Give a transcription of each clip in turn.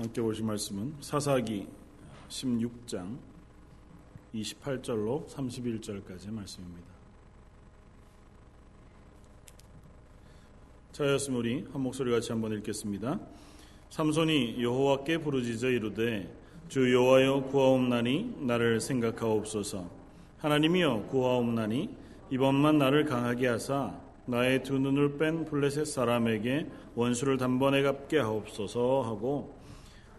함께 보실 말씀은 사사기 16장 28절로 31절까지의 말씀입니다. 자였으면 우리 한 목소리 같이 한번 읽겠습니다. 삼손이 여호와께 부르짖어 이르되 주 여호와여 구하옵나니 나를 생각하옵소서 하나님이여 구하옵나니 이번만 나를 강하게 하사 나의 두 눈을 뺀 블레셋 사람에게 원수를 단번에 갚게 하옵소서 하고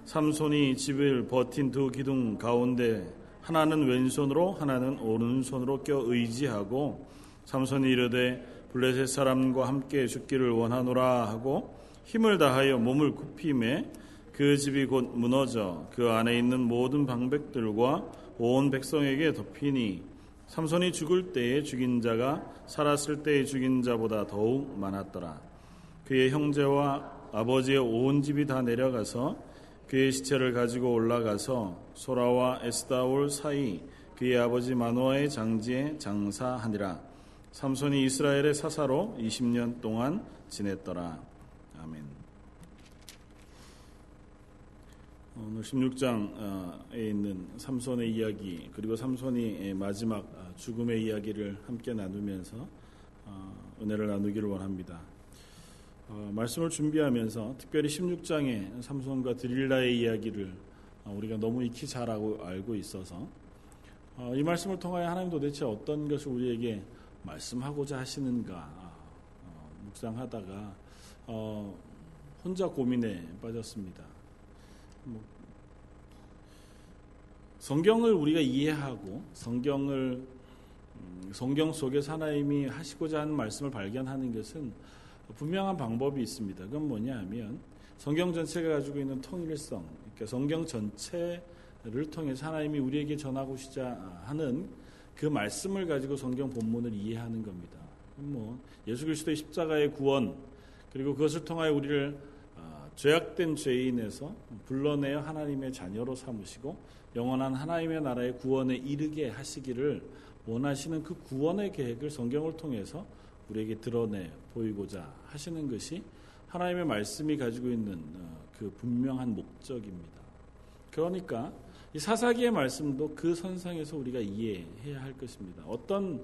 삼손이 집을 버틴 두 기둥 가운데 하나는 왼손으로 하나는 오른손으로 껴 의지하고 삼손이 이르되 블레셋 사람과 함께 죽기를 원하노라 하고 힘을 다하여 몸을 굽힘에 그 집이 곧 무너져 그 안에 있는 모든 방백들과 온 백성에게 덮이니 삼손이 죽을 때에 죽인 자가 살았을 때에 죽인 자보다 더욱 많았더라. 그의 형제와 아버지의 온 집이 다 내려가서 그의 시체를 가지고 올라가서 소라와 에스다올 사이 그의 아버지 마노아의 장지에 장사하니라. 삼손이 이스라엘의 사사로 20년 동안 지냈더라. 아멘. 오늘 16장에 있는 삼손의 이야기 그리고 삼손이 마지막 아, 죽음의 이야기를 함께 나누면서 어, 은혜를 나누기를 원합니다. 어, 말씀을 준비하면서 특별히 16장의 삼손과 드릴라의 이야기를 어, 우리가 너무 익히 잘 알고 있어서 이 말씀을 통하여 하나님 도대체 어떤 것을 우리에게 말씀하고자 하시는가 묵상하다가 혼자 고민에 빠졌습니다. 뭐 성경을 우리가 이해하고 성경을 음, 성경 속에서 하나님이 하시고자 하는 말씀을 발견하는 것은 분명한 방법이 있습니다. 그건 뭐냐 하면 성경 전체가 가지고 있는 통일성, 그러니까 성경 전체를 통해서 하나님이 우리에게 전하고자 하는 그 말씀을 가지고 성경 본문을 이해하는 겁니다. 뭐 예수 그리스도의 십자가의 구원 그리고 그것을 통하여 우리를 죄악된 죄인에서 불러내어 하나님의 자녀로 삼으시고 영원한 하나님의 나라의 구원에 이르게 하시기를 원하시는 그 구원의 계획을 성경을 통해서 우리에게 드러내 보이고자 하시는 것이 하나님의 말씀이 가지고 있는 어, 그 분명한 목적입니다. 그러니까 이 사사기의 말씀도 그 선상에서 우리가 이해해야 할 것입니다. 어떤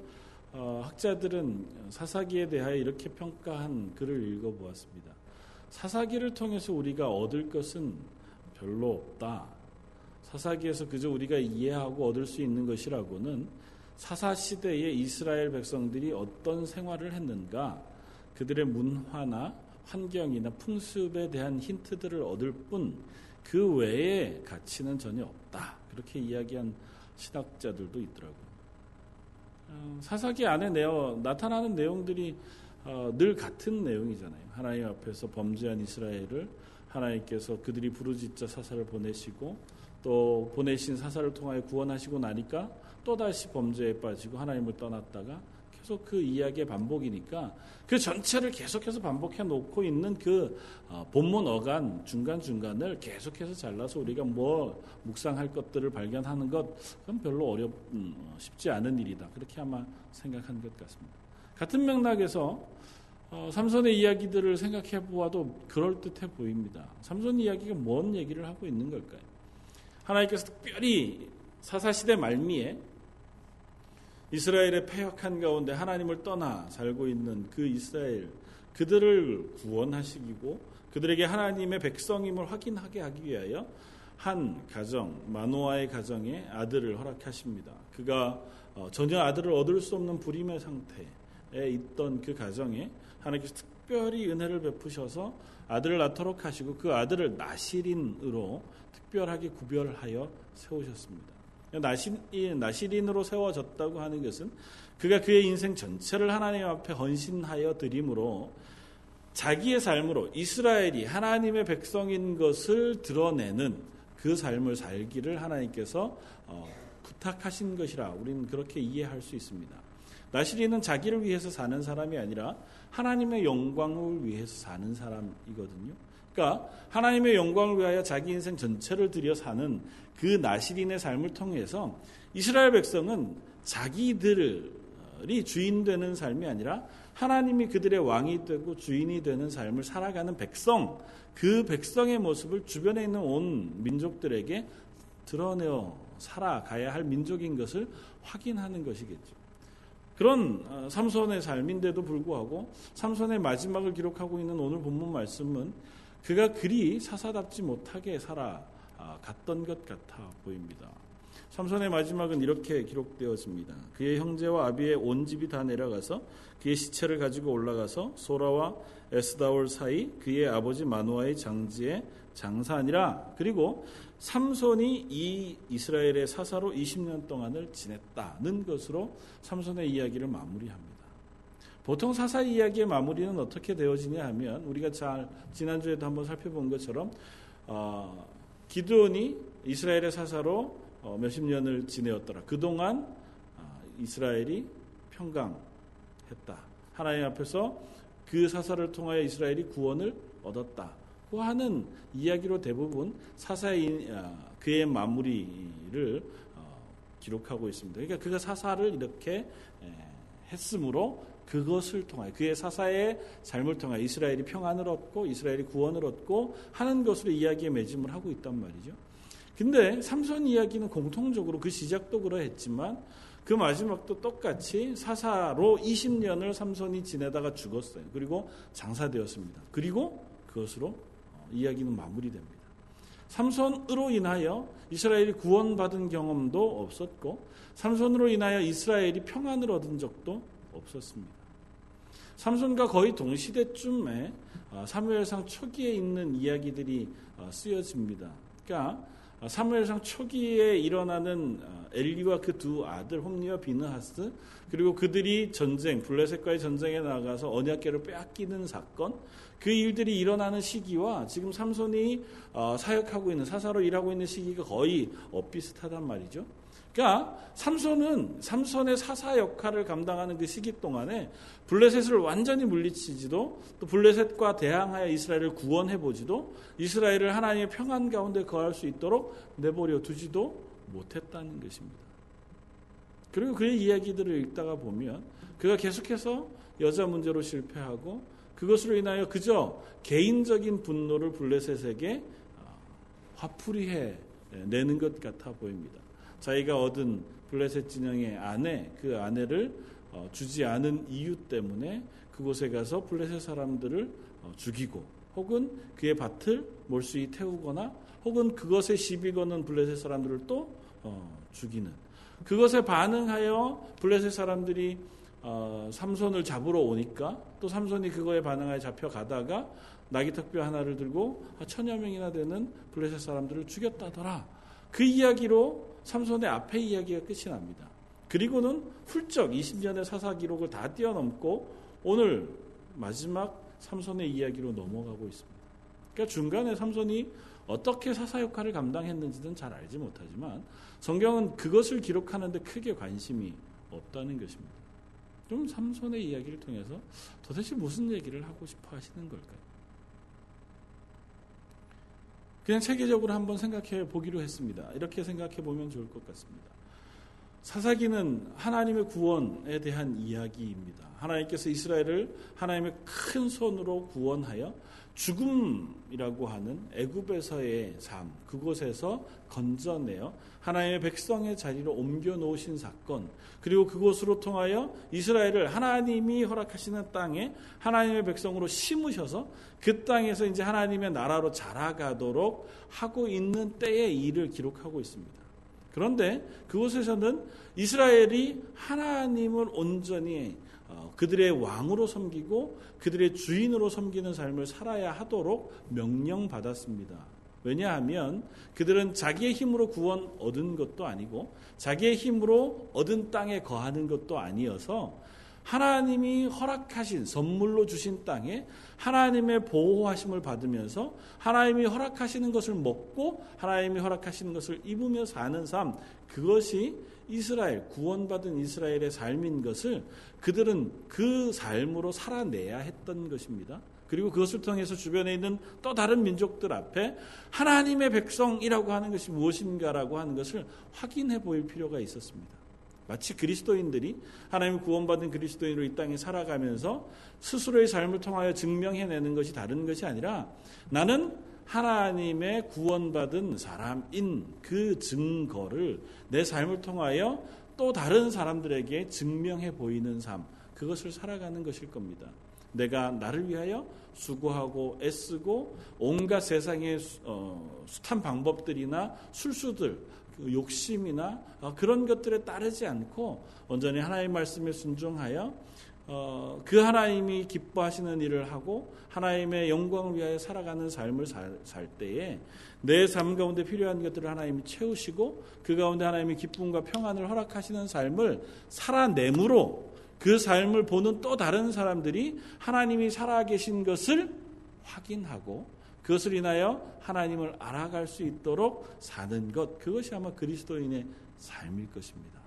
어, 학자들은 사사기에 대하여 이렇게 평가한 글을 읽어보았습니다. 사사기를 통해서 우리가 얻을 것은 별로 없다. 사사기에서 그저 우리가 이해하고 얻을 수 있는 것이라고는 사사 시대의 이스라엘 백성들이 어떤 생활을 했는가, 그들의 문화나 환경이나 풍습에 대한 힌트들을 얻을 뿐 그 외에 가치는 전혀 없다. 그렇게 이야기한 신학자들도 있더라고요. 어, 사사기 안에 내어 나타나는 내용들이 어, 늘 같은 내용이잖아요. 하나님 앞에서 범죄한 이스라엘을 하나님께서 그들이 부르짖자 사사를 보내시고 또 보내신 사사를 통하여 구원하시고 나니까 또다시 범죄에 빠지고 하나님을 떠났다가 계속 그 이야기의 반복이니까 그 전체를 계속해서 반복해 놓고 있는 그 어, 본문 어간 중간중간을 계속해서 잘라서 우리가 뭐 묵상할 것들을 발견하는 것 그건 별로 어렵 음, 쉽지 않은 일이다. 그렇게 아마 생각한 것 같습니다. 같은 맥락에서 어, 삼손의 이야기들을 생각해 보아도 그럴듯해 보입니다. 삼손 이야기가 뭔 얘기를 하고 있는 걸까요? 하나님께서 특별히 사사시대 말미에 이스라엘의 폐역한 가운데 하나님을 떠나 살고 있는 그 이스라엘 그들을 구원하시기고 그들에게 하나님의 백성임을 확인하게 하기 위하여 한 가정 마노아의 가정에 아들을 허락하십니다. 그가 어, 전혀 아들을 얻을 수 없는 불임의 상태에 있던 그 가정에 하나님께서 특별히 은혜를 베푸셔서 아들을 낳도록 하시고 그 아들을 나시린으로 특별하게 구별하여 세우셨습니다. 나시, 나시린으로 세워졌다고 하는 것은 그가 그의 인생 전체를 하나님 앞에 헌신하여 드림으로 자기의 삶으로 이스라엘이 하나님의 백성인 것을 드러내는 그 삶을 살기를 하나님께서 어, 부탁하신 것이라 우리는 그렇게 이해할 수 있습니다. 나시리는 자기를 위해서 사는 사람이 아니라 하나님의 영광을 위해서 사는 사람이거든요. 그러니까 하나님의 영광을 위하여 자기 인생 전체를 들여 사는 그 나시린의 삶을 통해서 이스라엘 백성은 자기들을 백성들이 주인 되는 삶이 아니라 하나님이 그들의 왕이 되고 주인이 되는 삶을 살아가는 백성, 그 백성의 모습을 주변에 있는 온 민족들에게 드러내어 살아가야 할 민족인 것을 확인하는 것이겠죠. 그런 어, 삼손의 삶인데도 불구하고 삼손의 마지막을 기록하고 있는 오늘 본문 말씀은 그가 그리 사사답지 못하게 살아 갔던 것 같아 보입니다. 삼손의 마지막은 이렇게 기록되었습니다. 그의 형제와 아비의 온 집이 다 내려가서 그의 시체를 가지고 올라가서 소라와 에스다올 사이 그의 아버지 마누아의 장지에 장사하니라. 그리고 삼손이 이 이스라엘의 사사로 20년 동안을 지냈다는 것으로 삼손의 이야기를 마무리합니다. 보통 사사 이야기의 마무리는 어떻게 되어지냐 하면 우리가 잘 지난주에도 한번 살펴본 것처럼 어, 기드온이 이스라엘의 사사로 어, 몇십 년을 지내었더라. 그동안 어, 이스라엘이 평강했다. 하나님 앞에서 그 사사를 통하여 이스라엘이 구원을 얻었다. 고 하는 이야기로 대부분 사사의 어, 그의 마무리를 기록하고 있습니다. 그러니까 그가 사사를 이렇게 했으므로 그것을 통하여 그의 사사의 삶을 통하여 이스라엘이 평안을 얻고 이스라엘이 구원을 얻고 하는 것으로 이야기의 매짐을 하고 있단 말이죠. 근데 삼손 이야기는 공통적으로 그 시작도 그러했지만 그 마지막도 똑같이 사사로 20년을 삼손이 지내다가 죽었어요. 그리고 장사되었습니다. 그리고 그것으로 어, 이야기는 마무리됩니다. 삼손으로 인하여 이스라엘이 구원받은 경험도 없었고 삼손으로 인하여 이스라엘이 평안을 얻은 적도 없었습니다. 삼손과 거의 동시대쯤에 어, 사무엘상 초기에 있는 이야기들이 어, 쓰여집니다. 그러니까 어, 사무엘상 초기에 일어나는 어, 엘리와 그 두 아들 홈리와 비느하스 그리고 그들이 전쟁 블레셋과의 전쟁에 나가서 언약궤를 빼앗기는 사건 그 일들이 일어나는 시기와 지금 삼손이 어, 사역하고 있는 사사로 일하고 있는 시기가 거의 엇비슷하단 말이죠. 그러니까 삼손은 삼손의 사사 역할을 감당하는 그 시기 동안에 블레셋을 완전히 물리치지도 또 블레셋과 대항하여 이스라엘을 구원해 보지도 이스라엘을 하나님의 평안 가운데 거할 수 있도록 내버려 두지도 못했다는 것입니다. 그리고 그의 이야기들을 읽다가 보면 그가 계속해서 여자 문제로 실패하고 그것으로 인하여 그저 개인적인 분노를 블레셋에게 어, 화풀이해 내는 것 같아 보입니다. 자기가 얻은 블레셋 진영의 아내, 그 아내를 어, 주지 않은 이유 때문에 그곳에 가서 블레셋 사람들을 어, 죽이고 혹은 그의 밭을 몰수히 태우거나 혹은 그것에 시비 거는 블레셋 사람들을 또 어, 죽이는 그것에 반응하여 블레셋 사람들이 삼손을 잡으러 오니까 또 삼손이 그거에 반응하여 잡혀가다가 나귀특뼈 하나를 들고 천여 명이나 되는 블레셋 사람들을 죽였다더라. 그 이야기로 삼손의 앞에 이야기가 끝이 납니다. 그리고는 훌쩍 20년의 사사 기록을 다 뛰어넘고 오늘 마지막 삼손의 이야기로 넘어가고 있습니다. 그러니까 중간에 삼손이 어떻게 사사 역할을 감당했는지는 잘 알지 못하지만 성경은 그것을 기록하는데 크게 관심이 없다는 것입니다. 좀 삼손의 이야기를 통해서 도대체 무슨 얘기를 하고 싶어 하시는 걸까요? 그냥 체계적으로 한번 생각해 보기로 했습니다. 이렇게 생각해 보면 좋을 것 같습니다. 사사기는 하나님의 구원에 대한 이야기입니다. 하나님께서 이스라엘을 하나님의 큰 손으로 구원하여 죽음이라고 하는 애굽에서의 삶 그곳에서 건져내어 하나님의 백성의 자리로 옮겨 놓으신 사건 그리고 그곳으로 통하여 이스라엘을 하나님이 허락하시는 땅에 하나님의 백성으로 심으셔서 그 땅에서 이제 하나님의 나라로 자라가도록 하고 있는 때의 일을 기록하고 있습니다. 그런데 그곳에서는 이스라엘이 하나님을 온전히 어, 그들의 왕으로 섬기고 그들의 주인으로 섬기는 삶을 살아야 하도록 명령받았습니다. 왜냐하면 그들은 자기의 힘으로 구원 얻은 것도 아니고 자기의 힘으로 얻은 땅에 거하는 것도 아니어서 하나님이 허락하신 선물로 주신 땅에 하나님의 보호하심을 받으면서 하나님이 허락하시는 것을 먹고 하나님이 허락하시는 것을 입으며 사는 삶 그것이 이스라엘 구원받은 이스라엘의 삶인 것을 그들은 그 삶으로 살아내야 했던 것입니다. 그리고 그것을 통해서 주변에 있는 또 다른 민족들 앞에 하나님의 백성이라고 하는 것이 무엇인가라고 하는 것을 확인해 보일 필요가 있었습니다. 마치 그리스도인들이 하나님 구원받은 그리스도인으로 이 땅에 살아가면서 스스로의 삶을 통하여 증명해내는 것이 다른 것이 아니라 나는 하나님의 구원받은 사람인 그 증거를 내 삶을 통하여 또 다른 사람들에게 증명해 보이는 삶, 그것을 살아가는 것일 겁니다. 내가 나를 위하여 수고하고 애쓰고 온갖 세상의 어, 숱한 방법들이나 술수들, 그 욕심이나 어, 그런 것들에 따르지 않고 온전히 하나님의 말씀에 순종하여 어, 그 하나님이 기뻐하시는 일을 하고 하나님의 영광을 위하여 살아가는 삶을 살, 살 때에 내 삶 가운데 필요한 것들을 하나님이 채우시고 그 가운데 하나님이 기쁨과 평안을 허락하시는 삶을 살아내므로 그 삶을 보는 또 다른 사람들이 하나님이 살아계신 것을 확인하고 그것을 인하여 하나님을 알아갈 수 있도록 사는 것 그것이 아마 그리스도인의 삶일 것입니다.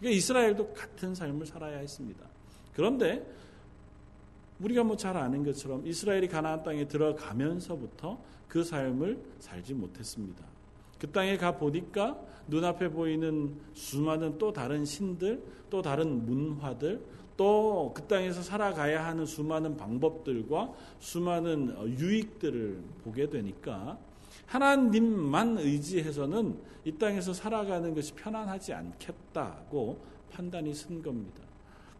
그러니까 이스라엘도 같은 삶을 살아야 했습니다. 그런데 우리가 뭐 잘 아는 것처럼 이스라엘이 가나안 땅에 들어가면서부터 그 삶을 살지 못했습니다. 그 땅에 가 보니까 눈앞에 보이는 수많은 또 다른 신들, 또 다른 문화들, 또 그 땅에서 살아가야 하는 수많은 방법들과 수많은 유익들을 보게 되니까 하나님만 의지해서는 이 땅에서 살아가는 것이 편안하지 않겠다고 판단이 쓴 겁니다.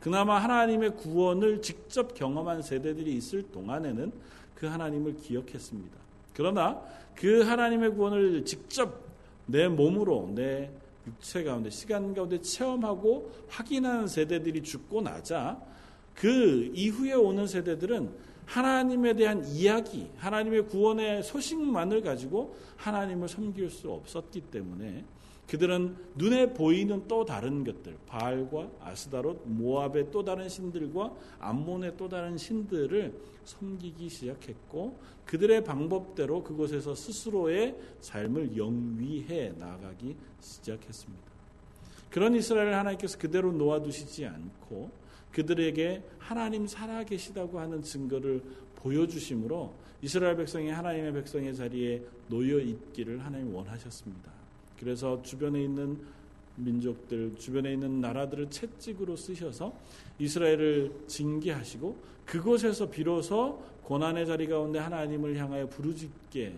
그나마 하나님의 구원을 직접 경험한 세대들이 있을 동안에는 그 하나님을 기억했습니다. 그러나 그 하나님의 구원을 직접 내 몸으로 내 육체 가운데 시간 가운데 체험하고 확인하는 세대들이 죽고 나자 그 이후에 오는 세대들은 하나님에 대한 이야기, 하나님의 구원의 소식만을 가지고 하나님을 섬길 수 없었기 때문에 그들은 눈에 보이는 또 다른 것들, 바알과 아스다롯, 모압의 또 다른 신들과 암몬의 또 다른 신들을 섬기기 시작했고 그들의 방법대로 그곳에서 스스로의 삶을 영위해 나가기 시작했습니다. 그런 이스라엘을 하나님께서 그대로 놓아두시지 않고 그들에게 하나님 살아계시다고 하는 증거를 보여주심으로 이스라엘 백성이 하나님의 백성의 자리에 놓여 있기를 하나님 원하셨습니다. 그래서 주변에 있는 민족들, 주변에 있는 나라들을 채찍으로 쓰셔서 이스라엘을 징계하시고 그곳에서 비로소 고난의 자리 가운데 하나님을 향하여 부르짖게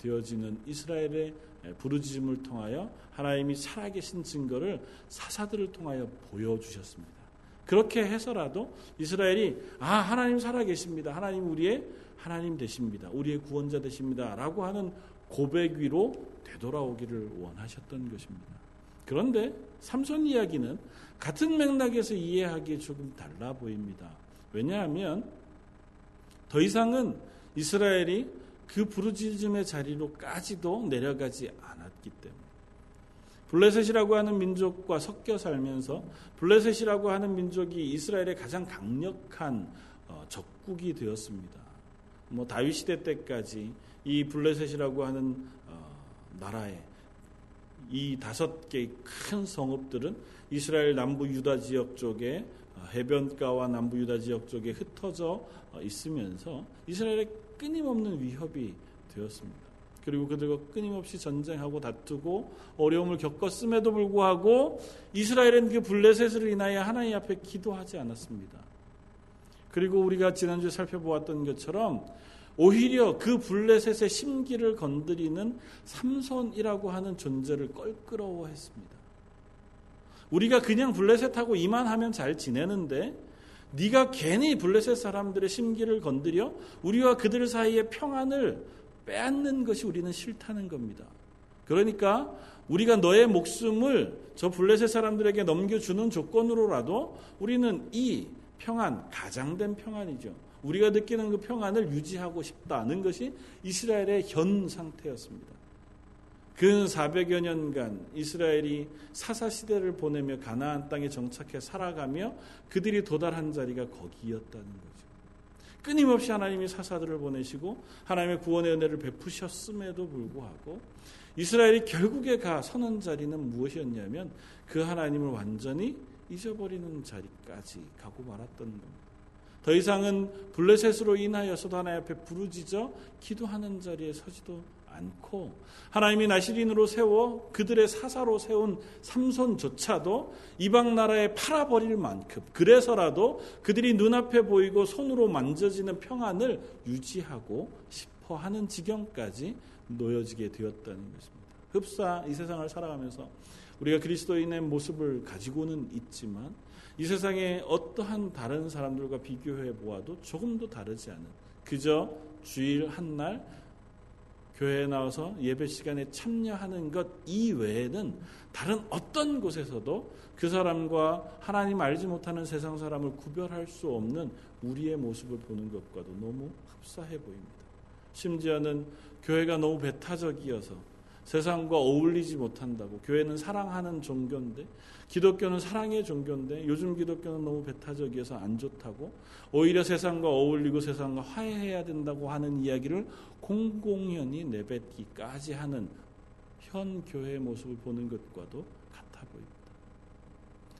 되어지는 이스라엘의 부르짖음을 통하여 하나님이 살아계신 증거를 사사들을 통하여 보여주셨습니다. 그렇게 해서라도 이스라엘이 아 하나님 살아계십니다. 하나님 우리의 하나님 되십니다. 우리의 구원자 되십니다. 라고 하는 고백 위로 되돌아오기를 원하셨던 것입니다. 그런데 삼손 이야기는 같은 맥락에서 이해하기에 조금 달라 보입니다. 왜냐하면 더 이상은 이스라엘이 그 부르짖음의 자리로까지도 내려가지 않았기 때문에 블레셋이라고 하는 민족과 섞여 살면서 블레셋이라고 하는 민족이 이스라엘의 가장 강력한 어, 적국이 되었습니다. 뭐 다윗 시대 때까지 이 블레셋이라고 하는 어, 나라에 이 다섯 개의 큰 성읍들은 이스라엘 남부 유다 지역 쪽에 어, 해변가와 남부 유다 지역 쪽에 흩어져 어, 있으면서 이스라엘의 끊임없는 위협이 되었습니다. 그리고 그들과 끊임없이 전쟁하고 다투고 어려움을 겪었음에도 불구하고 이스라엘은 그 블레셋을 인하여 하나님 앞에 기도하지 않았습니다. 그리고 우리가 지난주에 살펴보았던 것처럼 오히려 그 블레셋의 심기를 건드리는 삼손이라고 하는 존재를 껄끄러워했습니다. 우리가 그냥 블레셋하고 이만하면 잘 지내는데 네가 괜히 블레셋 사람들의 심기를 건드려 우리와 그들 사이의 평안을 빼앗는 것이 우리는 싫다는 겁니다. 그러니까 우리가 너의 목숨을 저 블레셋 사람들에게 넘겨주는 조건으로라도 우리는 이 평안, 가장된 평안이죠. 우리가 느끼는 그 평안을 유지하고 싶다는 것이 이스라엘의 현 상태였습니다. 근 400여 년간 이스라엘이 사사 시대를 보내며 가나안 땅에 정착해 살아가며 그들이 도달한 자리가 거기였다는 거죠. 끊임없이 하나님이 사사들을 보내시고 하나님의 구원의 은혜를 베푸셨음에도 불구하고 이스라엘이 결국에 가 서는 자리는 무엇이었냐면 그 하나님을 완전히 잊어버리는 자리까지 가고 말았던 겁니다. 더 이상은 블레셋으로 인하여서도 하나님 앞에 부르짖어 기도하는 자리에 서지도 않고 하나님이 나시린으로 세워 그들의 사사로 세운 삼손조차도 이방 나라에 팔아버릴 만큼 그래서라도 그들이 눈앞에 보이고 손으로 만져지는 평안을 유지하고 싶어 하는 지경까지 놓여지게 되었다는 것입니다. 흡사 이 세상을 살아가면서 우리가 그리스도인의 모습을 가지고는 있지만 이 세상의 어떠한 다른 사람들과 비교해 보아도 조금도 다르지 않은 그저 주일 한 날 교회에 나와서 예배 시간에 참여하는 것 이외에는 다른 어떤 곳에서도 그 사람과 하나님 알지 못하는 세상 사람을 구별할 수 없는 우리의 모습을 보는 것과도 너무 흡사해 보입니다. 심지어는 교회가 너무 배타적이어서 세상과 어울리지 못한다고 교회는 사랑하는 종교인데 기독교는 사랑의 종교인데 요즘 기독교는 너무 배타적이어서 안 좋다고 오히려 세상과 어울리고 세상과 화해해야 된다고 하는 이야기를 공공연히 내뱉기까지 하는 현 교회의 모습을 보는 것과도 같아 보입니다.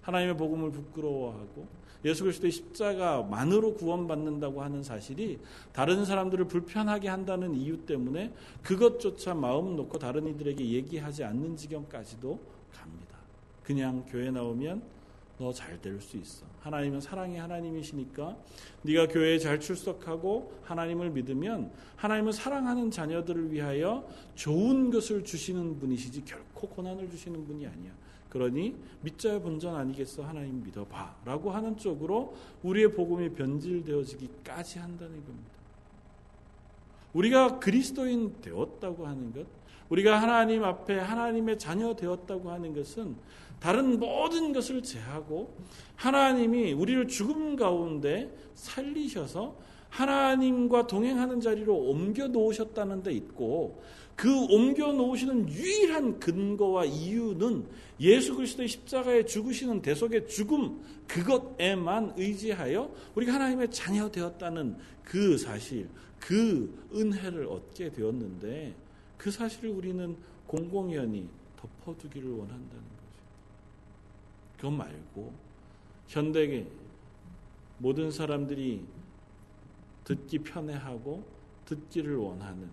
하나님의 복음을 부끄러워하고 예수 그리스도의 십자가만으로 구원받는다고 하는 사실이 다른 사람들을 불편하게 한다는 이유 때문에 그것조차 마음 놓고 다른 이들에게 얘기하지 않는 지경까지도 갑니다. 그냥 교회 나오면 너 잘 될 수 있어. 하나님은 사랑의 하나님이시니까 네가 교회에 잘 출석하고 하나님을 믿으면 하나님은 사랑하는 자녀들을 위하여 좋은 것을 주시는 분이시지 결코 고난을 주시는 분이 아니야. 그러니 믿자의 본전 아니겠어 하나님 믿어봐 라고 하는 쪽으로 우리의 복음이 변질되어지기까지 한다는 겁니다. 우리가 그리스도인 되었다고 하는 것 우리가 하나님 앞에 하나님의 자녀 되었다고 하는 것은 다른 모든 것을 제하고 하나님이 우리를 죽음 가운데 살리셔서 하나님과 동행하는 자리로 옮겨 놓으셨다는 데 있고 그 옮겨 놓으시는 유일한 근거와 이유는 예수 그리스도의 십자가에 죽으시는 대속의 죽음 그것에만 의지하여 우리가 하나님의 자녀 되었다는 그 사실, 그 은혜를 얻게 되었는데 그 사실을 우리는 공공연히 덮어두기를 원한다는 거죠. 그것 말고 현대계 모든 사람들이 듣기 편해하고 듣기를 원하는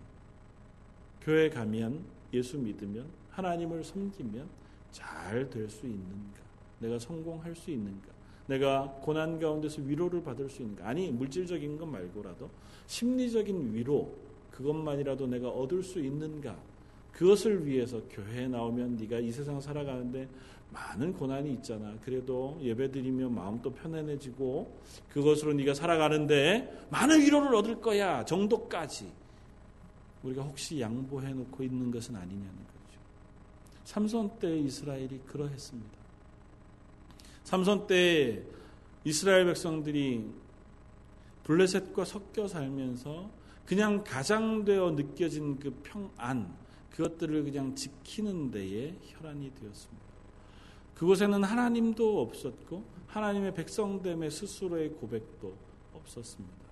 교회 가면 예수 믿으면 하나님을 섬기면 잘 될 수 있는가? 내가 성공할 수 있는가? 내가 고난 가운데서 위로를 받을 수 있는가? 아니 물질적인 것 말고라도 심리적인 위로 그것만이라도 내가 얻을 수 있는가? 그것을 위해서 교회에 나오면 네가 이 세상 살아가는데 많은 고난이 있잖아. 그래도 예배드리면 마음도 편안해지고 그것으로 네가 살아가는데 많은 위로를 얻을 거야. 정도까지 우리가 혹시 양보해 놓고 있는 것은 아니냐는 거죠. 삼손 때 이스라엘이 그러했습니다. 삼손 때 이스라엘 백성들이 블레셋과 섞여 살면서 그냥 가장되어 느껴진 그 평안 그것들을 그냥 지키는 데에 혈안이 되었습니다. 그곳에는 하나님도 없었고 하나님의 백성됨의 스스로의 고백도 없었습니다.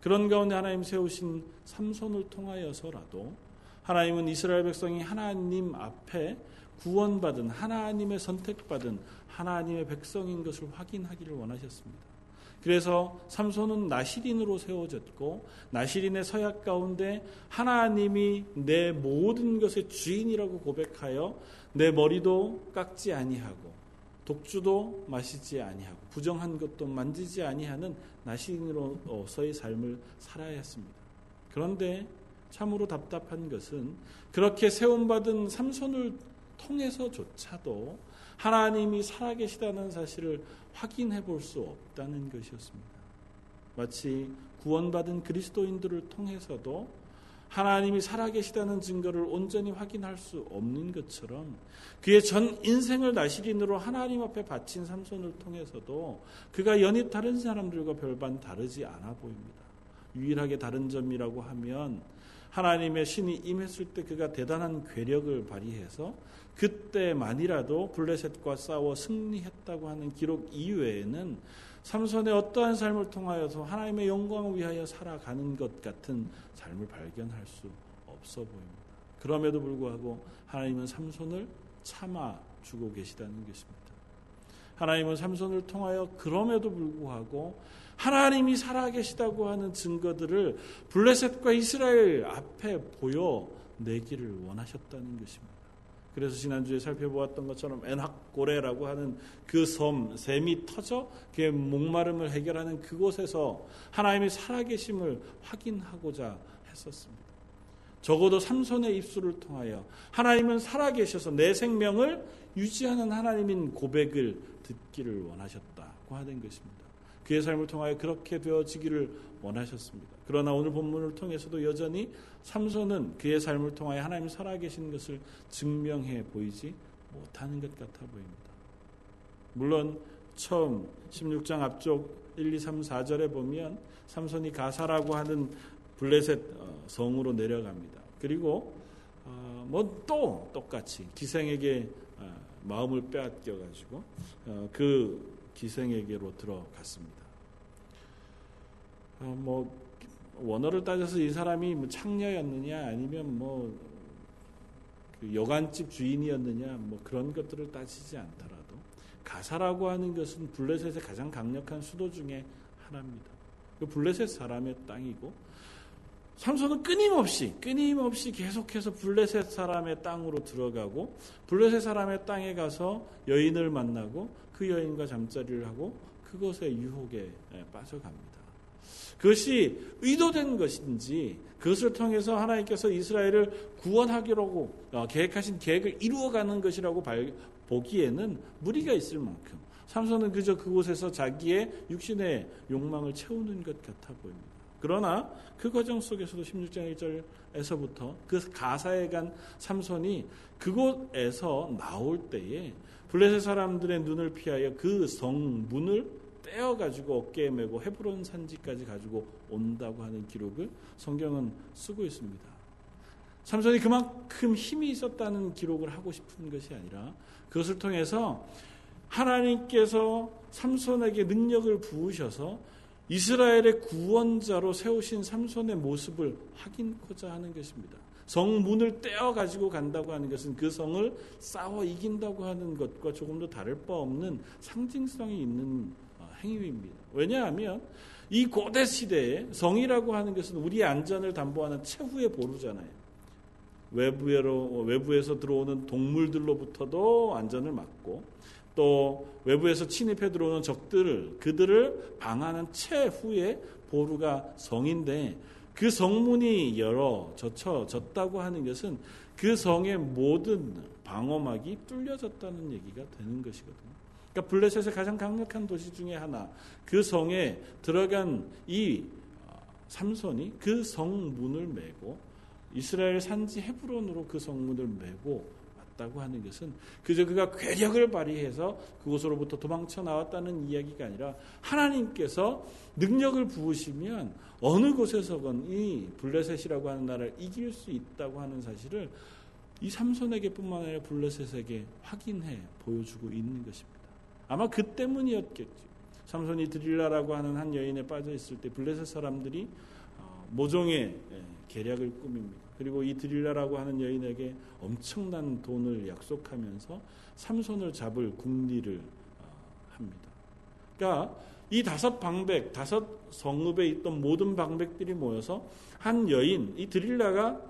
그런 가운데 하나님 세우신 삼손을 통하여서라도 하나님은 이스라엘 백성이 하나님 앞에 구원받은 하나님의 선택받은 하나님의 백성인 것을 확인하기를 원하셨습니다. 그래서 삼손은 나시린으로 세워졌고 나시린의 서약 가운데 하나님이 내 모든 것의 주인이라고 고백하여 내 머리도 깎지 아니하고 독주도 마시지 아니하고 부정한 것도 만지지 아니하는 나시린으로서의 삶을 살아야 했습니다. 그런데 참으로 답답한 것은 그렇게 세움받은 삼손을 통해서조차도 하나님이 살아계시다는 사실을 확인해 볼 수 없다는 것이었습니다. 마치 구원받은 그리스도인들을 통해서도 하나님이 살아계시다는 증거를 온전히 확인할 수 없는 것처럼 그의 전 인생을 나시린으로 하나님 앞에 바친 삼손을 통해서도 그가 연히 다른 사람들과 별반 다르지 않아 보입니다. 유일하게 다른 점이라고 하면 하나님의 신이 임했을 때 그가 대단한 괴력을 발휘해서 그때만이라도 블레셋과 싸워 승리했다고 하는 기록 이외에는 삼손의 어떠한 삶을 통하여서 하나님의 영광을 위하여 살아가는 것 같은 삶을 발견할 수 없어 보입니다. 그럼에도 불구하고 하나님은 삼손을 참아 주고 계시다는 것입니다. 하나님은 삼손을 통하여 그럼에도 불구하고 하나님이 살아계시다고 하는 증거들을 블레셋과 이스라엘 앞에 보여 내기를 원하셨다는 것입니다. 그래서 지난주에 살펴보았던 것처럼 엔학고레라고 하는 그 섬, 샘이 터져 그의 목마름을 해결하는 그곳에서 하나님의 살아계심을 확인하고자 했었습니다. 적어도 삼손의 입술을 통하여 하나님은 살아계셔서 내 생명을 유지하는 하나님인 고백을 듣기를 원하셨다고 하는 것입니다. 그의 삶을 통하여 그렇게 되어지기를 원하셨습니다. 그러나 오늘 본문을 통해서도 여전히 삼손은 그의 삶을 통하여 하나님 살아계신 것을 증명해 보이지 못하는 것 같아 보입니다. 물론 처음 16장 앞쪽 1, 2, 3, 4절에 보면 삼손이 가사라고 하는 블레셋 어, 성으로 내려갑니다. 그리고 어, 뭐또 똑같이 기생에게 어, 마음을 빼앗겨 가지고 그 기생에게로 들어갔습니다. 뭐 원어를 따져서 이 사람이 뭐 창녀였느냐 아니면 뭐그 여관집 주인이었느냐 뭐 그런 것들을 따지지 않더라도 가사라고 하는 것은 블레셋의 가장 강력한 수도 중에 하나입니다. 그 블레셋 사람의 땅이고 삼손은 끊임없이 끊임없이 계속해서 블레셋 사람의 땅으로 들어가고 블레셋 사람의 땅에 가서 여인을 만나고 그 여인과 잠자리를 하고 그것의 유혹에 빠져갑니다. 그것이 의도된 것인지 그것을 통해서 하나님께서 이스라엘을 구원하기로 어, 계획하신 계획을 이루어가는 것이라고 보기에는 무리가 있을 만큼 삼손은 그저 그곳에서 자기의 육신의 욕망을 채우는 것 같아 보입니다. 그러나 그 과정 속에서도 16장 1절에서부터 그 가사에 간 삼손이 그곳에서 나올 때에 블레셋 사람들의 눈을 피하여 그 성문을 떼어 가지고 어깨에 메고 헤브론 산지까지 가지고 온다고 하는 기록을 성경은 쓰고 있습니다. 삼손이 그만큼 힘이 있었다는 기록을 하고 싶은 것이 아니라 그것을 통해서 하나님께서 삼손에게 능력을 부으셔서 이스라엘의 구원자로 세우신 삼손의 모습을 확인코자 하는 것입니다. 성문을 떼어 가지고 간다고 하는 것은 그 성을 싸워 이긴다고 하는 것과 조금 더 다를 바 없는 상징성이 있는 행위입니다. 왜냐하면 이 고대 시대에 성이라고 하는 것은 우리의 안전을 담보하는 최후의 보루잖아요. 외부로 외부에서 들어오는 동물들로부터도 안전을 막고 또 외부에서 침입해 들어오는 적들을 그들을 방하는 최후의 보루가 성인데 그 성문이 열어 젖혀졌다고 하는 것은 그 성의 모든 방어막이 뚫려졌다는 얘기가 되는 것이거든요. 그러니까 블레셋의 가장 강력한 도시 중에 하나 그 성에 들어간 이 어, 삼손이 그 성문을 메고 이스라엘 산지 헤브론으로 그 성문을 메고 왔다고 하는 것은 그저 그가 괴력을 발휘해서 그곳으로부터 도망쳐 나왔다는 이야기가 아니라 하나님께서 능력을 부으시면 어느 곳에서건 이 블레셋이라고 하는 나라를 이길 수 있다고 하는 사실을 이 삼손에게뿐만 아니라 블레셋에게 확인해 보여주고 있는 것입니다. 아마 그 때문이었겠죠. 삼손이 드릴라라고 하는 한 여인에 빠져 있을 때 블레셋 사람들이 어, 모종의 예, 계략을 꾸밉니다. 그리고 이 드릴라라고 하는 여인에게 엄청난 돈을 약속하면서 삼손을 잡을 궁리를 어, 합니다. 그러니까 이 다섯 방백, 다섯 성읍에 있던 모든 방백들이 모여서 한 여인, 이 드릴라가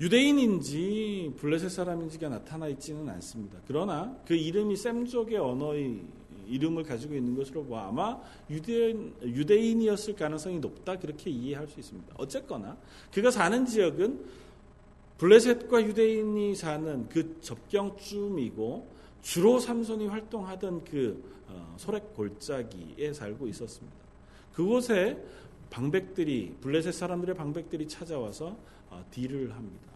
유대인인지 블레셋 사람인지가 나타나 있지는 않습니다. 그러나 그 이름이 셈족의 언어의 이름을 가지고 있는 것으로 봐 아마 유대인, 유대인이었을 가능성이 높다 그렇게 이해할 수 있습니다. 어쨌거나 그가 사는 지역은 블레셋과 유대인이 사는 그 접경쯤이고 주로 삼손이 활동하던 그 어, 소렉 골짜기에 살고 있었습니다. 그곳에 방백들이 블레셋 사람들의 방백들이 찾아와서 어, 딜을 합니다.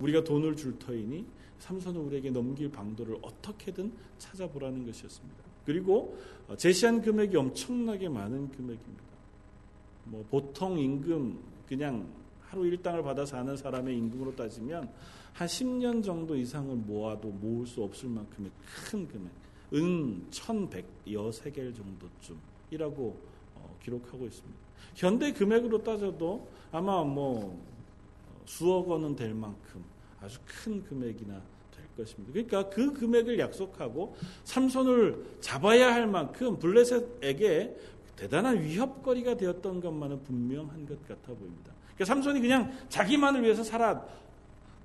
우리가 돈을 줄 터이니 삼손은 우리에게 넘길 방도를 어떻게든 찾아보라는 것이었습니다. 그리고 어, 제시한 금액이 엄청나게 많은 금액입니다. 뭐 보통 임금 그냥 하루 일당을 받아 사는 사람의 임금으로 따지면 한 10년 정도 이상을 모아도 모을 수 없을 만큼의 큰 금액, 은 1100여 세겔 정도쯤이라고 어, 기록하고 있습니다. 현대 금액으로 따져도 아마 뭐 수억 원은 될 만큼 아주 큰 금액이나 될 것입니다. 그러니까 그 금액을 약속하고 삼손을 잡아야 할 만큼 블레셋에게 대단한 위협거리가 되었던 것만은 분명한 것 같아 보입니다. 그러니까 삼손이 그냥 자기만을 위해서 살아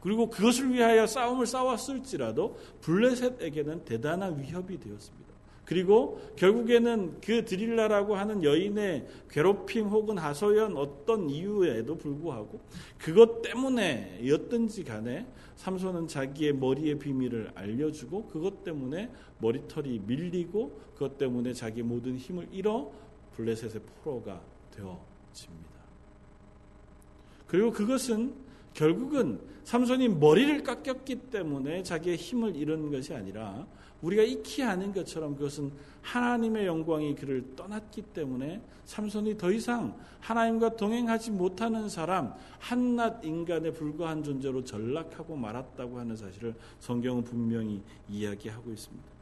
그리고 그것을 위하여 싸움을 싸웠을지라도 블레셋에게는 대단한 위협이 되었습니다. 그리고 결국에는 그 드릴라라고 하는 여인의 괴롭힘 혹은 하소연 어떤 이유에도 불구하고 그것 때문에 였든지 간에 삼손은 자기의 머리의 비밀을 알려주고 그것 때문에 머리털이 밀리고 그것 때문에 자기 모든 힘을 잃어 블레셋의 포로가 되어집니다. 그리고 그것은 결국은 삼손이 머리를 깎였기 때문에 자기의 힘을 잃은 것이 아니라 우리가 익히 아는 것처럼 그것은 하나님의 영광이 그를 떠났기 때문에 삼손이 더 이상 하나님과 동행하지 못하는 사람, 한낱 인간에 불과한 존재로 전락하고 말았다고 하는 사실을 성경은 분명히 이야기하고 있습니다.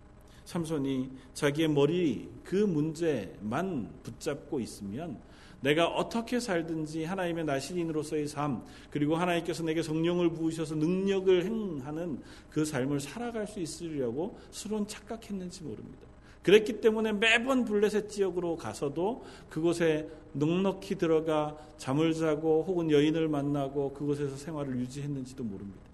삼손이 자기의 머리 그 문제만 붙잡고 있으면 내가 어떻게 살든지 하나님의 나신인으로서의 삶, 그리고 하나님께서 내게 성령을 부으셔서 능력을 행하는 그 삶을 살아갈 수 있으려고 스스로는 착각했는지 모릅니다. 그랬기 때문에 매번 블레셋 지역으로 가서도 그곳에 넉넉히 들어가 잠을 자고 혹은 여인을 만나고 그곳에서 생활을 유지했는지도 모릅니다.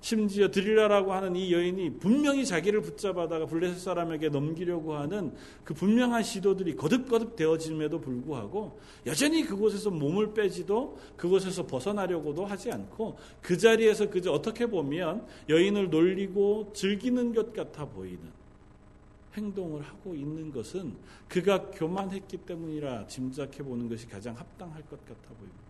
심지어 드릴라라고 하는 이 여인이 분명히 자기를 붙잡아다가 블레셋 사람에게 넘기려고 하는 그 분명한 시도들이 거듭거듭 되어짐에도 불구하고 여전히 그곳에서 몸을 빼지도 그곳에서 벗어나려고도 하지 않고 그 자리에서 그저 어떻게 보면 여인을 놀리고 즐기는 것 같아 보이는 행동을 하고 있는 것은 그가 교만했기 때문이라 짐작해 보는 것이 가장 합당할 것 같아 보입니다.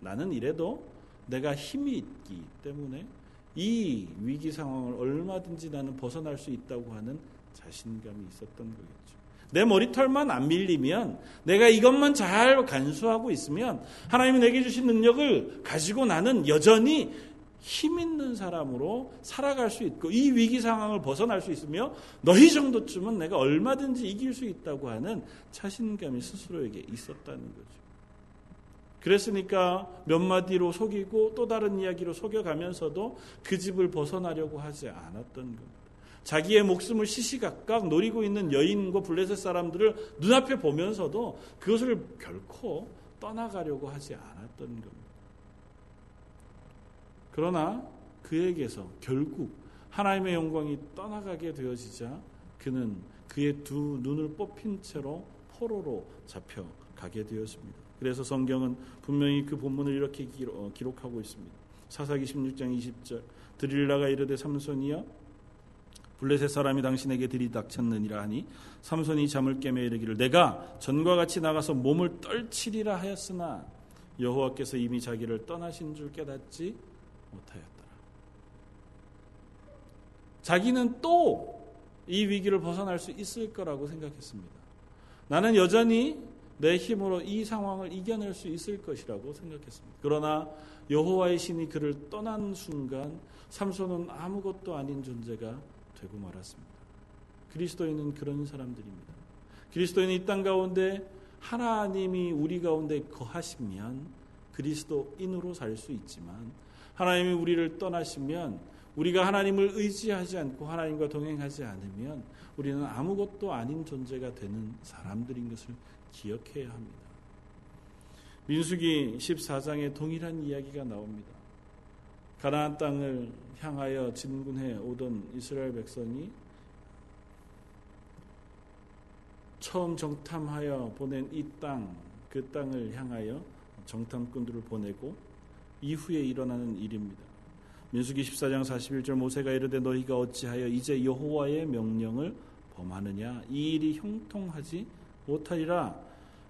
나는 이래도 내가 힘이 있기 때문에 이 위기 상황을 얼마든지 나는 벗어날 수 있다고 하는 자신감이 있었던 거겠죠. 내 머리털만 안 밀리면 내가 이것만 잘 간수하고 있으면 하나님이 내게 주신 능력을 가지고 나는 여전히 힘 있는 사람으로 살아갈 수 있고 이 위기 상황을 벗어날 수 있으며 너희 정도쯤은 내가 얼마든지 이길 수 있다고 하는 자신감이 스스로에게 있었다는 거죠. 그랬으니까 몇 마디로 속이고 또 다른 이야기로 속여가면서도 그 집을 벗어나려고 하지 않았던 겁니다. 자기의 목숨을 시시각각 노리고 있는 여인과 블레셋 사람들을 눈앞에 보면서도 그것을 결코 떠나가려고 하지 않았던 겁니다. 그러나 그에게서 결국 하나님의 영광이 떠나가게 되어지자 그는 그의 두 눈을 뽑힌 채로 포로로 잡혀가게 되었습니다. 그래서 성경은 분명히 그 본문을 이렇게 어, 기록하고 있습니다. 사사기 16장 20절 드릴라가 이르되 삼손이여 블레셋 사람이 당신에게 들이닥쳤느니라 하니 삼손이 잠을 깨매 이르기를 내가 전과 같이 나가서 몸을 떨치리라 하였으나 여호와께서 이미 자기를 떠나신 줄 깨닫지 못하였더라. 자기는 또 이 위기를 벗어날 수 있을 거라고 생각했습니다. 나는 여전히 내 힘으로 이 상황을 이겨낼 수 있을 것이라고 생각했습니다. 그러나 여호와의 신이 그를 떠난 순간 삼손은 아무것도 아닌 존재가 되고 말았습니다. 그리스도인은 그런 사람들입니다. 그리스도인은 이땅 가운데 하나님이 우리 가운데 거하시면 그리스도인으로 살 수 있지만 하나님이 우리를 떠나시면 우리가 하나님을 의지하지 않고 하나님과 동행하지 않으면 우리는 아무것도 아닌 존재가 되는 사람들인 것을 기억해야 합니다. 민수기 14장에 동일한 이야기가 나옵니다. 가나안 땅을 향하여 진군해 오던 이스라엘 백성이 처음 정탐하여 보낸 이 땅, 그 땅을 향하여 정탐꾼들을 보내고 이후에 일어나는 일입니다. 민수기 14장 41절 모세가 이르되 너희가 어찌하여 이제 여호와의 명령을 범하느냐 이 일이 형통하지 못하리라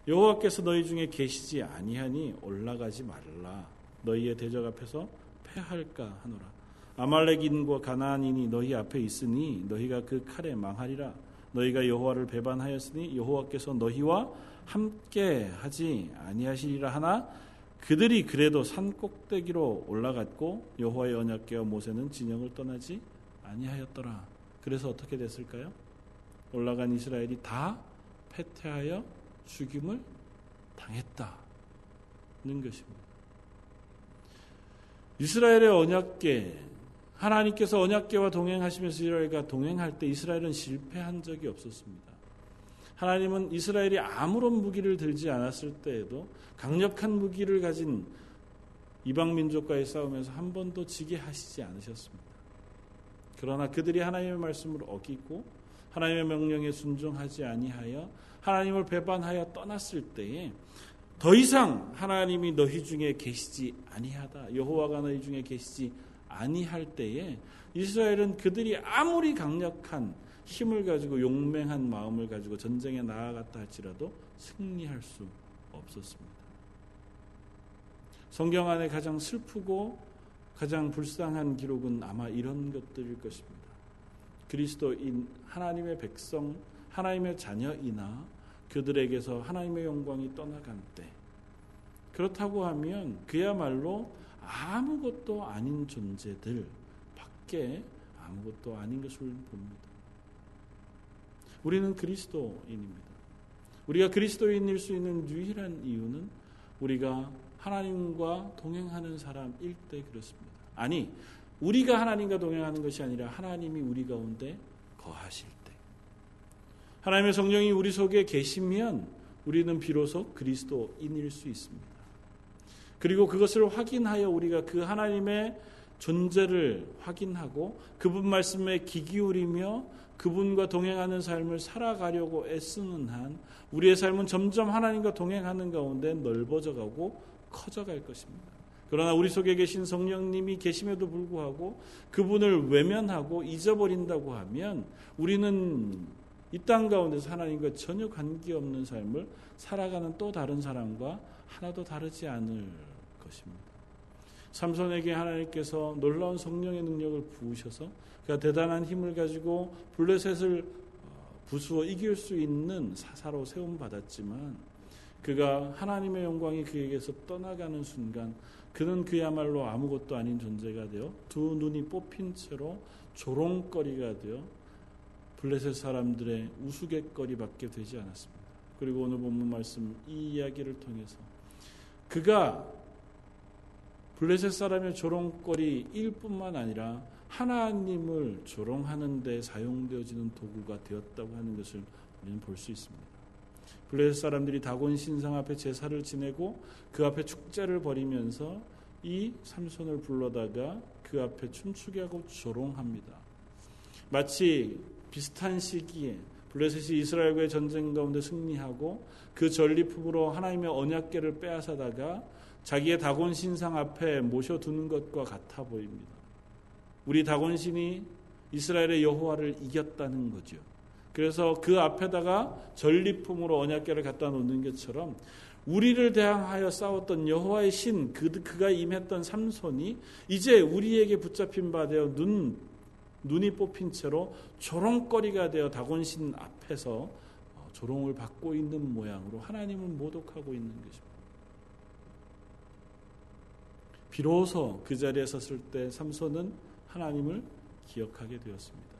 여호와께서 너희 중에 계시지 아니하니 올라가지 말라 너희의 대적 앞에서 패할까 하노라 아말렉인과 가나안인이 너희 앞에 있으니 너희가 그 칼에 망하리라 너희가 여호와를 배반하였으니 여호와께서 너희와 함께 하지 아니하시리라 하나 그들이 그래도 산 꼭대기로 올라갔고 여호와의 언약궤와 모세는 진영을 떠나지 아니하였더라. 그래서 어떻게 됐을까요? 올라간 이스라엘이 다 패퇴하여 죽임을 당했다는 것입니다. 이스라엘의 언약궤 하나님께서 언약궤와 동행하시면서 이스라엘과 동행할 때 이스라엘은 실패한 적이 없었습니다. 하나님은 이스라엘이 아무런 무기를 들지 않았을 때에도 강력한 무기를 가진 이방 민족과의 싸움에서 한 번도 지게 하시지 않으셨습니다. 그러나 그들이 하나님의 말씀을 어기고 하나님의 명령에 순종하지 아니하여 하나님을 배반하여 떠났을 때에 더 이상 하나님이 너희 중에 계시지 아니하다. 여호와가 너희 중에 계시지 아니할 때에 이스라엘은 그들이 아무리 강력한 힘을 가지고 용맹한 마음을 가지고 전쟁에 나아갔다 할지라도 승리할 수 없었습니다. 성경 안에 가장 슬프고 가장 불쌍한 기록은 아마 이런 것들일 것입니다. 그리스도인 하나님의 백성, 하나님의 자녀이나 그들에게서 하나님의 영광이 떠나간 때 그렇다고 하면 그야말로 아무것도 아닌 존재들 밖에 아무것도 아닌 것을 봅니다. 우리는 그리스도인입니다. 우리가 그리스도인일 수 있는 유일한 이유는 우리가 하나님과 동행하는 사람일 때 그렇습니다. 아니, 우리가 하나님과 동행하는 것이 아니라 하나님이 우리 가운데 거하실 때. 하나님의 성령이 우리 속에 계시면 우리는 비로소 그리스도인일 수 있습니다. 그리고 그것을 확인하여 우리가 그 하나님의 존재를 확인하고 그분 말씀에 귀 기울이며 그분과 동행하는 삶을 살아가려고 애쓰는 한 우리의 삶은 점점 하나님과 동행하는 가운데 넓어져 가고 커져 갈 것입니다. 그러나 우리 속에 계신 성령님이 계심에도 불구하고 그분을 외면하고 잊어버린다고 하면 우리는 이 땅 가운데서 하나님과 전혀 관계없는 삶을 살아가는 또 다른 사람과 하나도 다르지 않을 것입니다. 삼손에게 하나님께서 놀라운 성령의 능력을 부으셔서 그가 대단한 힘을 가지고 블레셋을 어, 부수어 이길 수 있는 사사로 세움 받았지만 그가 하나님의 영광이 그에게서 떠나가는 순간 그는 그야말로 아무것도 아닌 존재가 되어 두 눈이 뽑힌 채로 조롱거리가 되어 블레셋 사람들의 우스갯거리밖에 되지 않았습니다. 그리고 오늘 본문 말씀 이 이야기를 통해서 그가 블레셋 사람의 조롱거리일 뿐만 아니라 하나님을 조롱하는 데 사용되어지는 도구가 되었다고 하는 것을 우리는 볼 수 있습니다. 블레셋 사람들이 다곤 신상 앞에 제사를 지내고 그 앞에 축제를 벌이면서 이 삼손을 불러다가 그 앞에 춤추게 하고 조롱합니다. 마치 비슷한 시기에 블레셋이 이스라엘과의 전쟁 가운데 승리하고 그 전리품으로 하나님의 언약궤를 빼앗아다가 자기의 다곤 신상 앞에 모셔두는 것과 같아 보입니다. 우리 다곤 신이 이스라엘의 여호와를 이겼다는 거죠. 그래서 그 앞에다가 전리품으로 언약궤를 갖다 놓는 것처럼 우리를 대항하여 싸웠던 여호와의 신 그, 그가 임했던 삼손이 이제 우리에게 붙잡힌 바 되어 눈 눈이 뽑힌 채로 조롱거리가 되어 다곤신 앞에서 어, 조롱을 받고 있는 모양으로 하나님을 모독하고 있는 것입니다. 비로소 그 자리에 섰을 때 삼손은 하나님을 기억하게 되었습니다.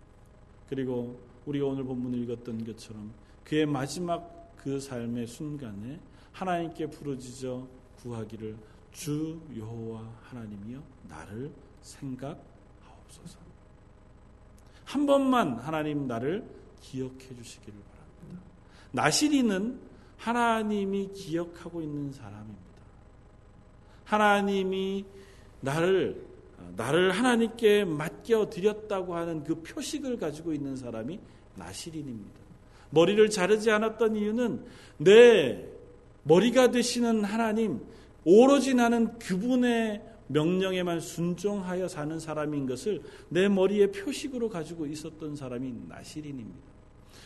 그리고 우리가 오늘 본문을 읽었던 것처럼 그의 마지막 그 삶의 순간에 하나님께 부르짖어 구하기를 주 여호와 하나님이여 나를 생각하옵소서. 한 번만 하나님 나를 기억해 주시기를 바랍니다. 나시리는 하나님이 기억하고 있는 사람입니다. 하나님이 나를 나를 하나님께 맡겨 드렸다고 하는 그 표식을 가지고 있는 사람이 나시린입니다. 머리를 자르지 않았던 이유는 내 머리가 되시는 하나님 오로지 나는 그분의 명령에만 순종하여 사는 사람인 것을 내 머리에 표식으로 가지고 있었던 사람이 나시린입니다.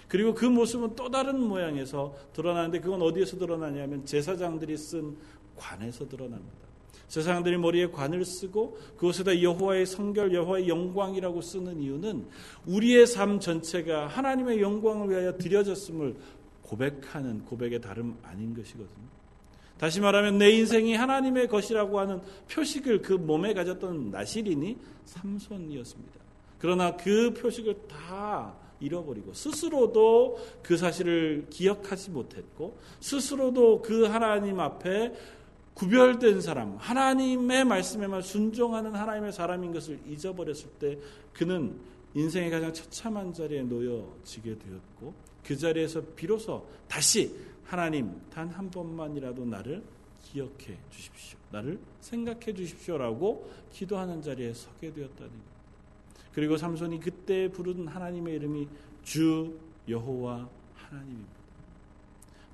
그리고 그 모습은 또 다른 모양에서 드러나는데 그건 어디에서 드러나냐면 제사장들이 쓴 관에서 드러납니다. 세상들이 머리에 관을 쓰고 그것에다 여호와의 성결, 여호와의 영광이라고 쓰는 이유는 우리의 삶 전체가 하나님의 영광을 위하여 드려졌음을 고백하는 고백의 다름 아닌 것이거든요. 다시 말하면 내 인생이 하나님의 것이라고 하는 표식을 그 몸에 가졌던 나시린이 삼손이었습니다. 그러나 그 표식을 다 잃어버리고 스스로도 그 사실을 기억하지 못했고 스스로도 그 하나님 앞에 구별된 사람, 하나님의 말씀에만 순종하는 하나님의 사람인 것을 잊어버렸을 때 그는 인생의 가장 처참한 자리에 놓여지게 되었고 그 자리에서 비로소 다시 하나님 단 한 번만이라도 나를 기억해 주십시오. 나를 생각해 주십시오라고 기도하는 자리에 서게 되었다는 것. 그리고 삼손이 그때 부른 하나님의 이름이 주 여호와 하나님입니다.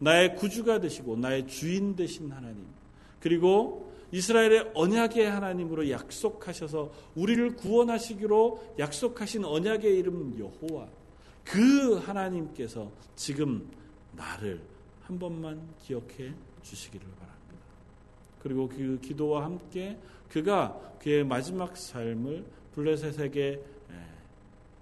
나의 구주가 되시고 나의 주인 되신 하나님. 그리고 이스라엘의 언약의 하나님으로 약속하셔서 우리를 구원하시기로 약속하신 언약의 이름 여호와. 그 하나님께서 지금 나를 한 번만 기억해 주시기를 바랍니다. 그리고 그 기도와 함께 그가 그의 마지막 삶을 블레셋에게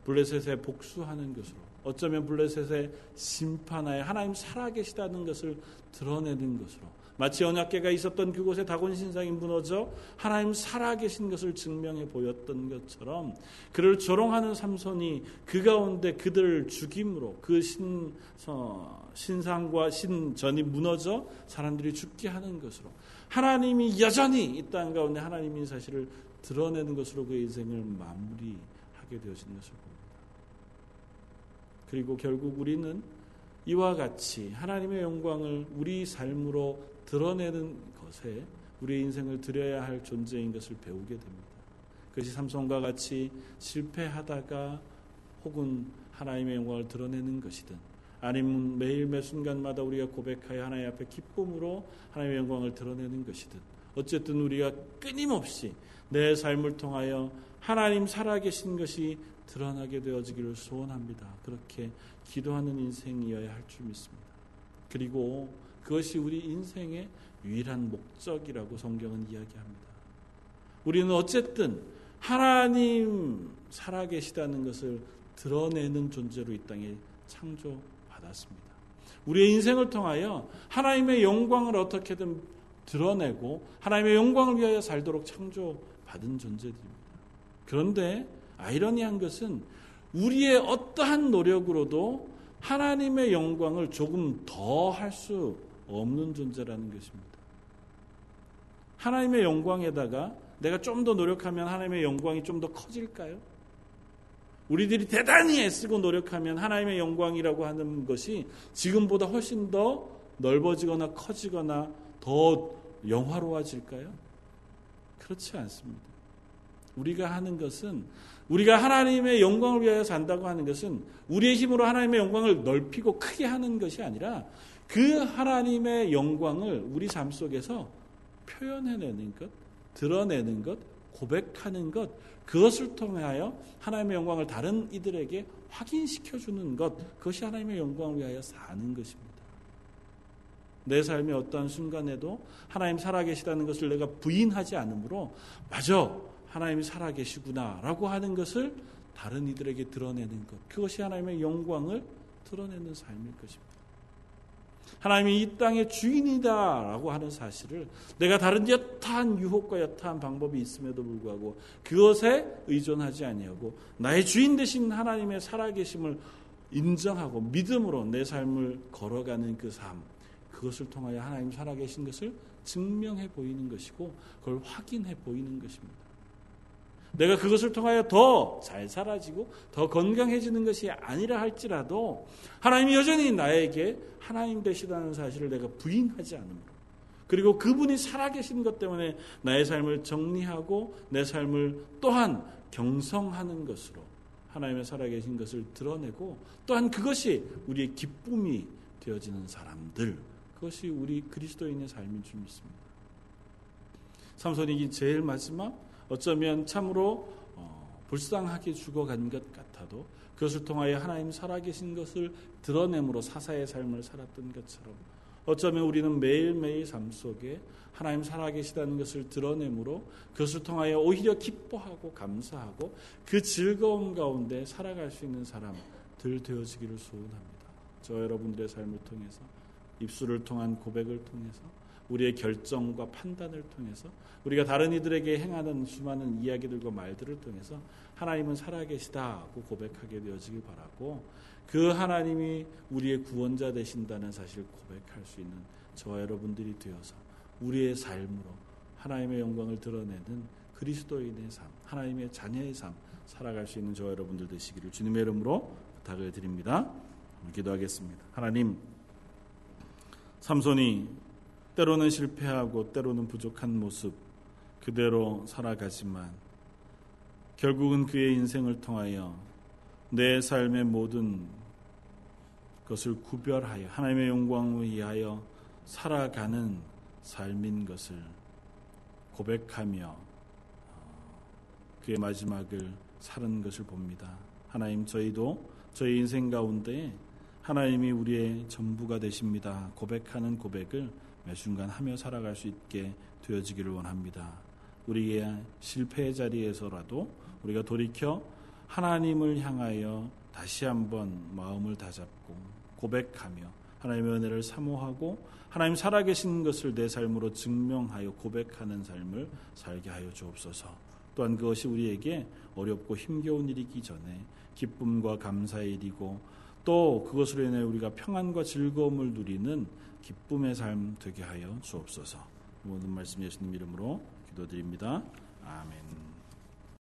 블레셋에 복수하는 것으로 어쩌면 블레셋의 심판하에 하나님 살아계시다는 것을 드러내는 것으로 마치 언약계가 있었던 그곳에 다곤 신상이 무너져 하나님 살아계신 것을 증명해 보였던 것처럼 그를 조롱하는 삼손이 그 가운데 그들을 죽임으로 그 신, 신상과 신전이 무너져 사람들이 죽게 하는 것으로 하나님이 여전히 이 땅 가운데 하나님인 사실을 드러내는 것으로 그의 인생을 마무리하게 되어진 것을 봅니다. 그리고 결국 우리는 이와 같이 하나님의 영광을 우리 삶으로 드러내는 것에 우리의 인생을 드려야 할 존재인 것을 배우게 됩니다. 그것이 삼손과 같이 실패하다가 혹은 하나님의 영광을 드러내는 것이든 아니면 매일 매 순간마다 우리가 고백하여 하나님 앞에 기쁨으로 하나님의 영광을 드러내는 것이든 어쨌든 우리가 끊임없이 내 삶을 통하여 하나님 살아계신 것이 드러나게 되어지기를 소원합니다. 그렇게 기도하는 인생이어야 할 줄 믿습니다. 그리고 그것이 우리 인생의 유일한 목적이라고 성경은 이야기합니다. 우리는 어쨌든 하나님 살아계시다는 것을 드러내는 존재로 이 땅에 창조받았습니다. 우리의 인생을 통하여 하나님의 영광을 어떻게든 드러내고 하나님의 영광을 위하여 살도록 창조받은 존재들입니다. 그런데 아이러니한 것은 우리의 어떠한 노력으로도 하나님의 영광을 조금 더 할 수 없는 존재라는 것입니다. 하나님의 영광에다가 내가 좀 더 노력하면 하나님의 영광이 좀 더 커질까요? 우리들이 대단히 애쓰고 노력하면 하나님의 영광이라고 하는 것이 지금보다 훨씬 더 넓어지거나 커지거나 더 영화로워질까요? 그렇지 않습니다. 우리가 하는 것은 우리가 하나님의 영광을 위하여 산다고 하는 것은 우리의 힘으로 하나님의 영광을 넓히고 크게 하는 것이 아니라 그 하나님의 영광을 우리 삶 속에서 표현해내는 것, 드러내는 것, 고백하는 것, 그것을 통하여 하나님의 영광을 다른 이들에게 확인시켜 주는 것, 그것이 하나님의 영광을 위하여 사는 것입니다. 내 삶의 어떠한 순간에도 하나님 살아계시다는 것을 내가 부인하지 않으므로 맞아 하나님이 살아계시구나 라고 하는 것을 다른 이들에게 드러내는 것. 그것이 하나님의 영광을 드러내는 삶일 것입니다. 하나님이 이 땅의 주인이다라고 하는 사실을 내가 다른 여타한 유혹과 여타한 방법이 있음에도 불구하고 그것에 의존하지 아니하고 나의 주인 되신 하나님의 살아계심을 인정하고 믿음으로 내 삶을 걸어가는 그 삶, 그것을 통하여 하나님 살아계신 것을 증명해 보이는 것이고 그걸 확인해 보이는 것입니다. 내가 그것을 통하여 더 잘 살아지고 더 건강해지는 것이 아니라 할지라도 하나님이 여전히 나에게 하나님 되시다는 사실을 내가 부인하지 않으므로 그리고 그분이 살아계신 것 때문에 나의 삶을 정리하고 내 삶을 또한 경성하는 것으로 하나님의 살아계신 것을 드러내고 또한 그것이 우리의 기쁨이 되어지는 사람들 그것이 우리 그리스도인의 삶인 줄 믿습니다. 삼손이 제일 마지막 어쩌면 참으로 어, 불쌍하게 죽어간 것 같아도 그것을 통하여 하나님 살아계신 것을 드러내므로 사사의 삶을 살았던 것처럼 어쩌면 우리는 매일매일 삶 속에 하나님 살아계시다는 것을 드러내므로 그것을 통하여 오히려 기뻐하고 감사하고 그 즐거움 가운데 살아갈 수 있는 사람들 되어지기를 소원합니다. 저 여러분들의 삶을 통해서 입술을 통한 고백을 통해서 우리의 결정과 판단을 통해서 우리가 다른 이들에게 행하는 수많은 이야기들과 말들을 통해서 하나님은 살아계시다고 고백하게 되어지길 바라고 그 하나님이 우리의 구원자 되신다는 사실을 고백할 수 있는 저와 여러분들이 되어서 우리의 삶으로 하나님의 영광을 드러내는 그리스도인의 삶, 하나님의 자녀의 삶 살아갈 수 있는 저와 여러분들 되시기를 주님의 이름으로 부탁을 드립니다. 기도하겠습니다. 하나님, 삼손이 때로는 실패하고 때로는 부족한 모습 그대로 살아가지만 결국은 그의 인생을 통하여 내 삶의 모든 것을 구별하여 하나님의 영광을 위하여 살아가는 삶인 것을 고백하며 어, 그의 마지막을 사는 것을 봅니다. 하나님 저희도 저희 인생 가운데 하나님이 우리의 전부가 되십니다. 고백하는 고백을 매 순간 하며 살아갈 수 있게 되어지기를 원합니다. 우리의 실패의 자리에서라도 우리가 돌이켜 하나님을 향하여 다시 한번 마음을 다잡고 고백하며 하나님의 은혜를 사모하고 하나님 살아계신 것을 내 삶으로 증명하여 고백하는 삶을 살게 하여 주옵소서. 또한 그것이 우리에게 어렵고 힘겨운 일이기 전에 기쁨과 감사의 일이고 또 그것으로 인해 우리가 평안과 즐거움을 누리는 기쁨의 삶 되게 하여 주옵소서. 모든 말씀 예수님 이름으로 기도드립니다. 아멘.